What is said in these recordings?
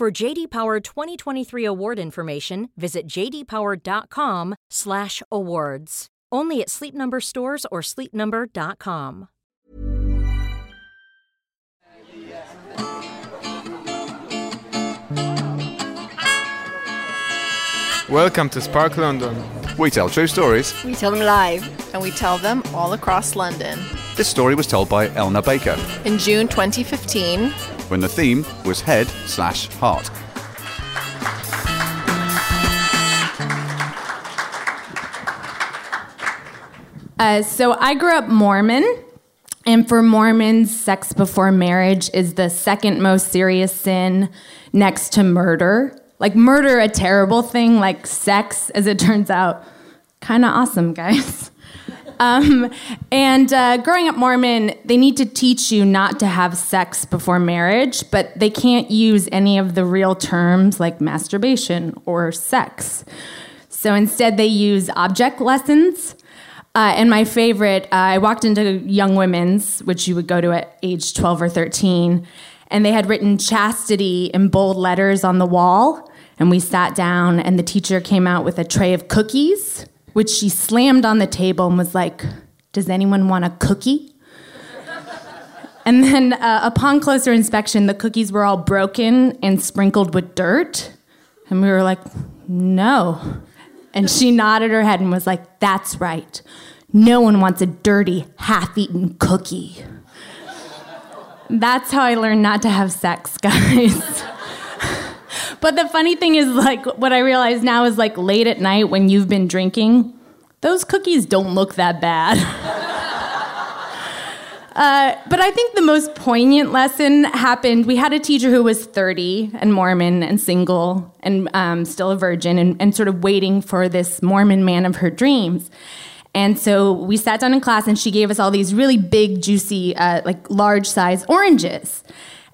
For JD Power 2023 award information, visit jdpower.com/awards. Only at Sleep Number stores or sleepnumber.com. Welcome to Spark London. We tell true stories. We tell them live. and we tell them all across London. This story was told by Elna Baker In June 2015, when the theme was head slash heart. Uh, so I grew up Mormon, and for Mormons, sex before marriage is the second most serious sin next to murder. Like murder, a terrible thing, like sex, as it turns out, kind of awesome, guys. Um, and uh, growing up Mormon, they need to teach you not to have sex before marriage, but they can't use any of the real terms like masturbation or sex. So instead, they use object lessons. Uh, and my favorite, uh, I walked into Young Women's, which you would go to at age 12 or 13, and they had written chastity in bold letters on the wall. And we sat down, and the teacher came out with a tray of cookies, which she slammed on the table and was like, Does anyone want a cookie? And then, uh, upon closer inspection, the cookies were all broken and sprinkled with dirt. And we were like, No. And she nodded her head and was like, That's right. No one wants a dirty, half eaten cookie. That's how I learned not to have sex, guys. But the funny thing is, like, what I realize now is like late at night when you've been drinking, those cookies don't look that bad. Uh, but I think the most poignant lesson happened. We had a teacher who was 30 and Mormon and single and um, still a virgin and, and sort of waiting for this Mormon man of her dreams. And so we sat down in class and she gave us all these really big, juicy, uh, like large size oranges.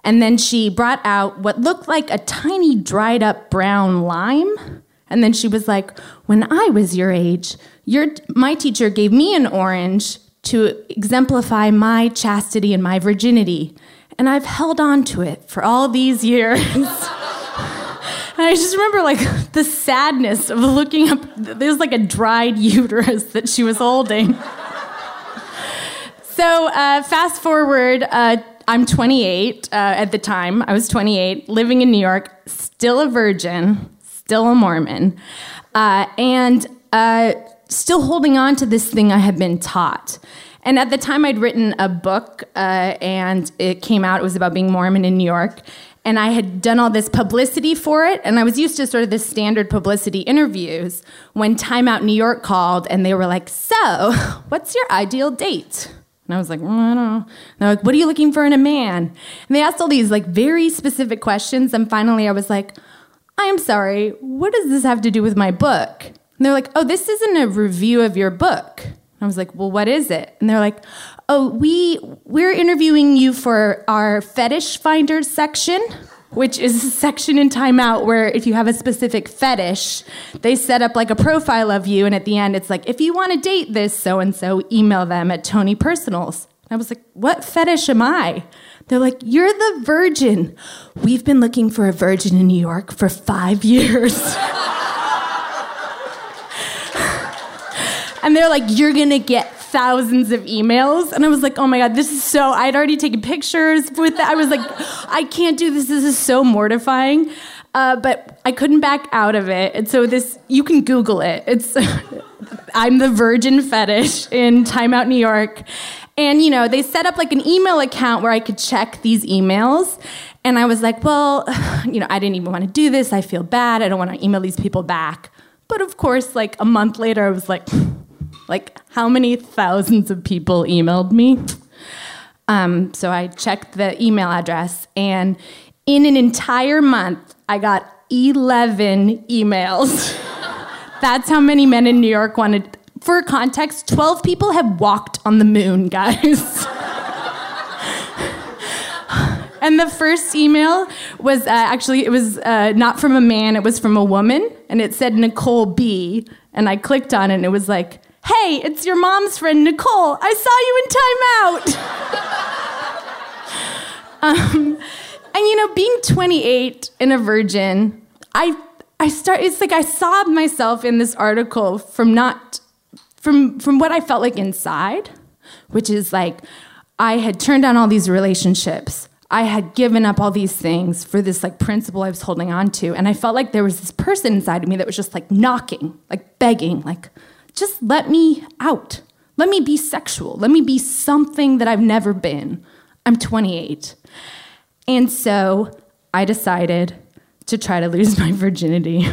And then she brought out what looked like a tiny dried up brown lime. And then she was like, When I was your age, your, my teacher gave me an orange to exemplify my chastity and my virginity. And I've held on to it for all these years. and I just remember like the sadness of looking up, there's like a dried uterus that she was holding. so uh, fast forward, uh, I'm 28 uh, at the time. I was 28, living in New York, still a virgin, still a Mormon, uh, and uh, still holding on to this thing I had been taught. And at the time, I'd written a book, uh, and it came out. It was about being Mormon in New York. And I had done all this publicity for it, and I was used to sort of the standard publicity interviews when Time Out New York called, and they were like, So, what's your ideal date? And I was like, mm, I don't know. And they're like, what are you looking for in a man? And they asked all these like very specific questions. And finally I was like, I am sorry, what does this have to do with my book? And they're like, oh, this isn't a review of your book. And I was like, well, what is it? And they're like, oh, we we're interviewing you for our fetish finders section which is a section in Time Out where if you have a specific fetish, they set up like a profile of you, and at the end it's like, if you want to date this so and so, email them at Tony Personals. And I was like, what fetish am I? They're like, you're the virgin. We've been looking for a virgin in New York for five years. and they're like, you're gonna get thousands of emails. And I was like, oh my God, this is so, I'd already taken pictures with that. I was like, I can't do this. This is so mortifying. Uh, but I couldn't back out of it. And so this, you can Google it. It's, I'm the Virgin Fetish in Timeout New York. And, you know, they set up like an email account where I could check these emails. And I was like, well, you know, I didn't even want to do this. I feel bad. I don't want to email these people back. But of course, like a month later, I was like, like, how many thousands of people emailed me? Um, so I checked the email address, and in an entire month, I got 11 emails. That's how many men in New York wanted. For context, 12 people have walked on the moon, guys. and the first email was uh, actually it was uh, not from a man it was from a woman and it said nicole b and i clicked on it and it was like hey it's your mom's friend nicole. I saw you in timeout. Um, and you know being 28 and a virgin i i start it's like i saw myself in this article from not from from what i felt like inside which is like i had turned down all these relationships. I had given up all these things for this like principle I was holding on to. And I felt like there was this person inside of me that was just like knocking, like begging, like, just let me out. Let me be sexual. Let me be something that I've never been. I'm 28. And so I decided to try to lose my virginity.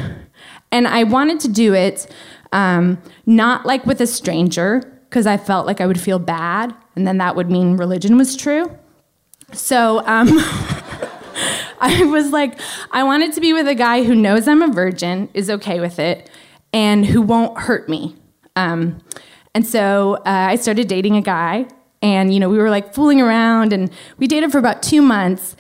and I wanted to do it um, not like with a stranger, because I felt like I would feel bad, and then that would mean religion was true. So um, I was like, I wanted to be with a guy who knows I'm a virgin, is okay with it, and who won't hurt me. Um, and so uh, I started dating a guy, and you know we were like fooling around, and we dated for about two months.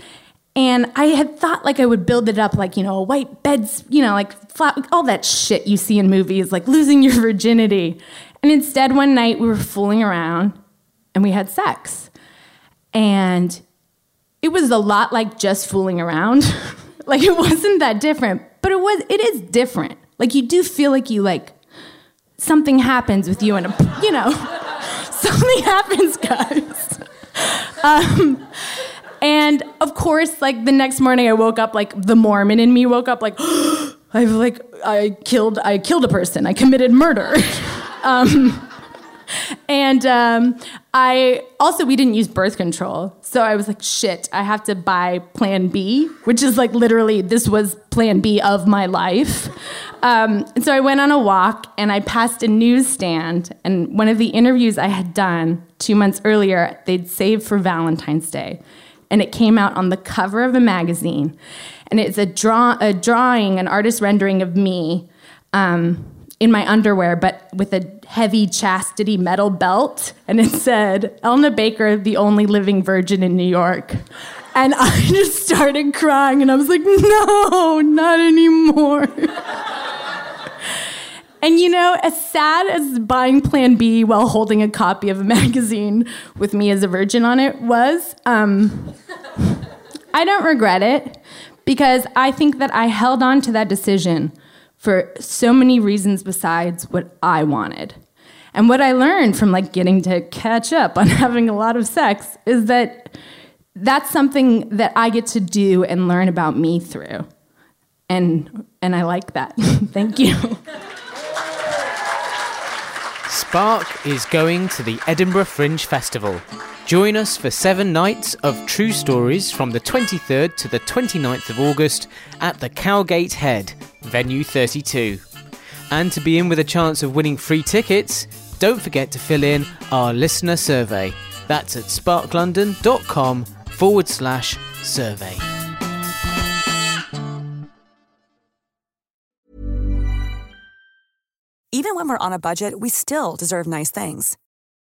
And I had thought like I would build it up like you know white beds, you know like flat, all that shit you see in movies, like losing your virginity. And instead, one night we were fooling around, and we had sex. And it was a lot like just fooling around. like it wasn't that different, but it was it is different. Like you do feel like you like something happens with you and a you know something happens, guys. Um, and of course, like the next morning, I woke up like the Mormon in me woke up like I've like I killed I killed a person. I committed murder. um, and um, I also we didn't use birth control, so I was like, shit, I have to buy Plan B, which is like literally this was Plan B of my life. Um, and so I went on a walk and I passed a newsstand, and one of the interviews I had done two months earlier, they'd saved for Valentine's Day, and it came out on the cover of a magazine, and it's a draw a drawing, an artist rendering of me. Um, in my underwear, but with a heavy chastity metal belt. And it said, Elna Baker, the only living virgin in New York. And I just started crying, and I was like, no, not anymore. and you know, as sad as buying Plan B while holding a copy of a magazine with me as a virgin on it was, um, I don't regret it because I think that I held on to that decision for so many reasons besides what I wanted. And what I learned from like getting to catch up on having a lot of sex is that that's something that I get to do and learn about me through. And and I like that. Thank you. Spark is going to the Edinburgh Fringe Festival. Join us for seven nights of true stories from the 23rd to the 29th of August at the Cowgate Head, venue 32. And to be in with a chance of winning free tickets, don't forget to fill in our listener survey. That's at sparklondon.com forward slash survey. Even when we're on a budget, we still deserve nice things.